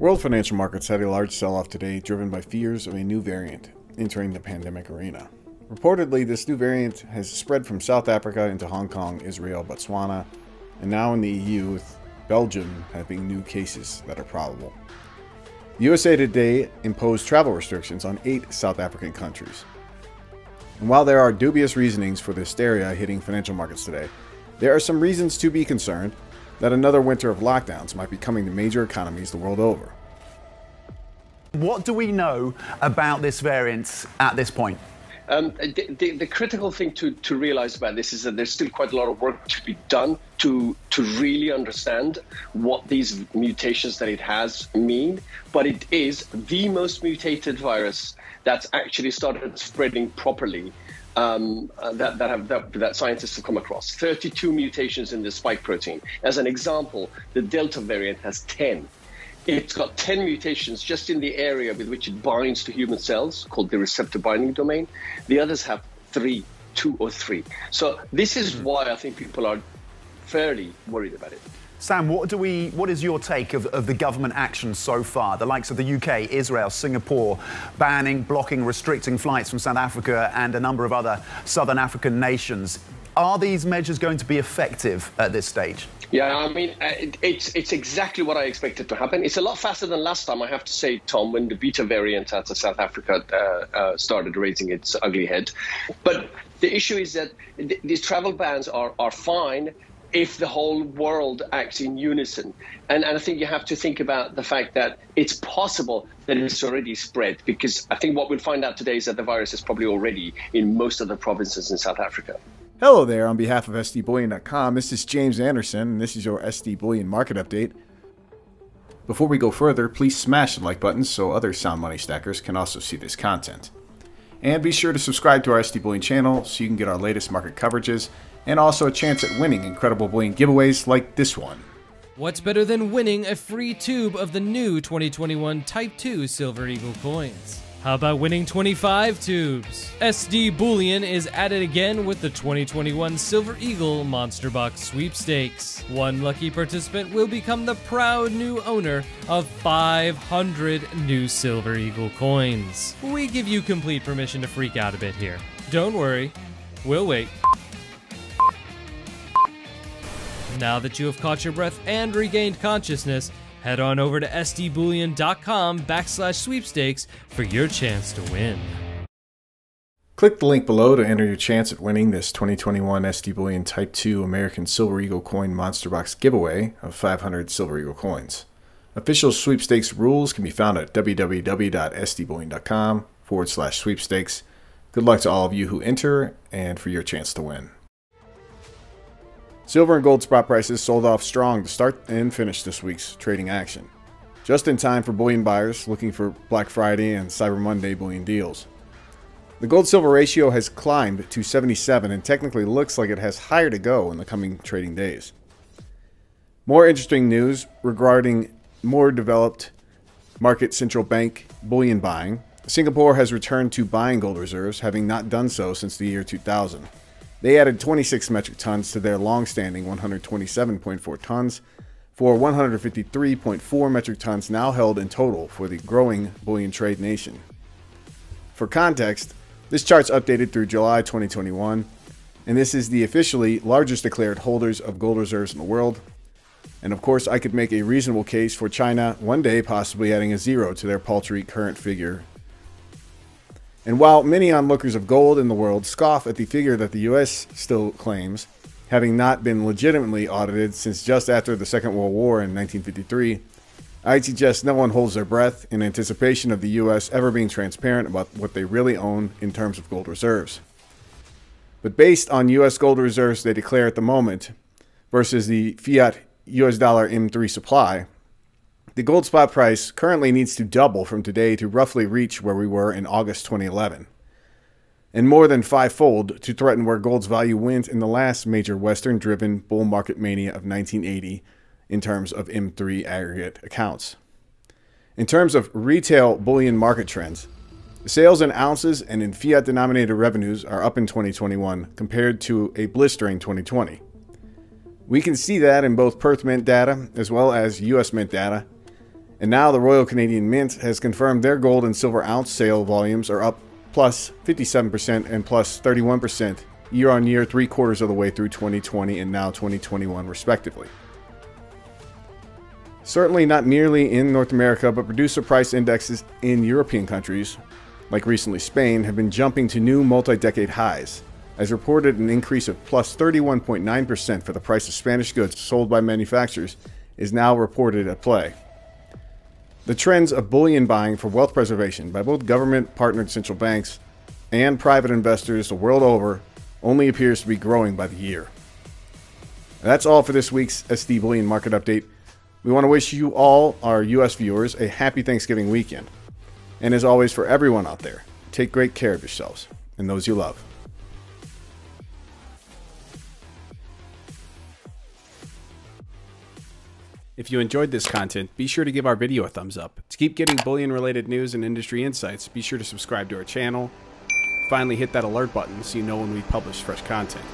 World financial markets had a large sell off today, driven by fears of a new variant entering the pandemic arena. Reportedly, this new variant has spread from South Africa into Hong Kong, Israel, Botswana, and now in the EU, with Belgium having new cases that are probable. The USA Today imposed travel restrictions on eight South African countries. And while there are dubious reasonings for the hysteria hitting financial markets today, there are some reasons to be concerned that another winter of lockdowns might be coming to major economies the world over. What do we know about this variant at this point? Um, the, the, the, critical thing to, to realize about this is that there's still quite a lot of work to be done to to really understand what these mutations that it has mean. But it is the most mutated virus that's actually started spreading properly um, uh, that, that, have, that, that, scientists have come across. 32 mutations in the spike protein. As an example, the Delta variant has 10. It's got 10 mutations just in the area with which it binds to human cells, called the receptor binding domain. The others have three, two or three. So this is hmm. why I think people are fairly worried about it. Sam, what do we? What is your take of, of the government action so far? The likes of the UK, Israel, Singapore, banning, blocking, restricting flights from South Africa and a number of other southern African nations. Are these measures going to be effective at this stage? Yeah, I mean, uh, it's it's exactly what I expected to happen. It's a lot faster than last time, I have to say, Tom, when the Beta variant out of South Africa uh, uh, started raising its ugly head. But the issue is that th- these travel bans are, are fine if the whole world acts in unison. And, and I think you have to think about the fact that it's possible that it's already spread, because I think what we'll find out today is that the virus is probably already in most of the provinces in South Africa. Hello there, on behalf of SDBullion.com, this is James Anderson, and this is your SD Bullion Market Update. Before we go further, please smash the like button so other sound money stackers can also see this content. And be sure to subscribe to our SD Bullion channel so you can get our latest market coverages and also a chance at winning incredible bullion giveaways like this one. What's better than winning a free tube of the new 2021 Type 2 Silver Eagle coins? How about winning 25 tubes? SD Bullion is at it again with the 2021 Silver Eagle Monster Box Sweepstakes. One lucky participant will become the proud new owner of 500 new Silver Eagle coins. We give you complete permission to freak out a bit here. Don't worry, we'll wait. Now that you have caught your breath and regained consciousness, head on over to sdbullion.com backslash sweepstakes for your chance to win. Click the link below to enter your chance at winning this 2021 SD Bullion Type 2 American Silver Eagle Coin Monster Box giveaway of 500 Silver Eagle coins. Official sweepstakes rules can be found at www.sdbullion.com forward slash sweepstakes. Good luck to all of you who enter and for your chance to win. Silver and gold spot prices sold off strong to start and finish this week's trading action. Just in time for bullion buyers looking for Black Friday and Cyber Monday bullion deals. The gold silver ratio has climbed to 77 and technically looks like it has higher to go in the coming trading days. More interesting news regarding more developed market central bank bullion buying. Singapore has returned to buying gold reserves, having not done so since the year 2000. They added 26 metric tons to their long-standing 127.4 tons for 153.4 metric tons now held in total for the growing bullion trade nation. For context, this chart's updated through July 2021, and this is the officially largest declared holders of gold reserves in the world. And of course, I could make a reasonable case for China one day possibly adding a zero to their paltry current figure and while many onlookers of gold in the world scoff at the figure that the US still claims, having not been legitimately audited since just after the Second World War in 1953, I suggest no one holds their breath in anticipation of the US ever being transparent about what they really own in terms of gold reserves. But based on US gold reserves they declare at the moment versus the fiat US dollar M3 supply, the gold spot price currently needs to double from today to roughly reach where we were in August 2011, and more than fivefold to threaten where gold's value went in the last major Western driven bull market mania of 1980 in terms of M3 aggregate accounts. In terms of retail bullion market trends, sales in ounces and in fiat denominated revenues are up in 2021 compared to a blistering 2020. We can see that in both Perth Mint data as well as US Mint data And now the Royal Canadian Mint has confirmed their gold and silver ounce sale volumes are up plus 57% and plus 31% year on year, three quarters of the way through 2020 and now 2021, respectively. Certainly not merely in North America, but producer price indexes in European countries, like recently Spain, have been jumping to new multi decade highs, as reported an increase of plus 31.9% for the price of Spanish goods sold by manufacturers is now reported at play. The trends of bullion buying for wealth preservation by both government partnered central banks and private investors the world over only appears to be growing by the year. That's all for this week's SD Bullion Market Update. We want to wish you all, our US viewers, a happy Thanksgiving weekend. And as always, for everyone out there, take great care of yourselves and those you love. If you enjoyed this content, be sure to give our video a thumbs up. To keep getting bullion related news and industry insights, be sure to subscribe to our channel. Finally, hit that alert button so you know when we publish fresh content.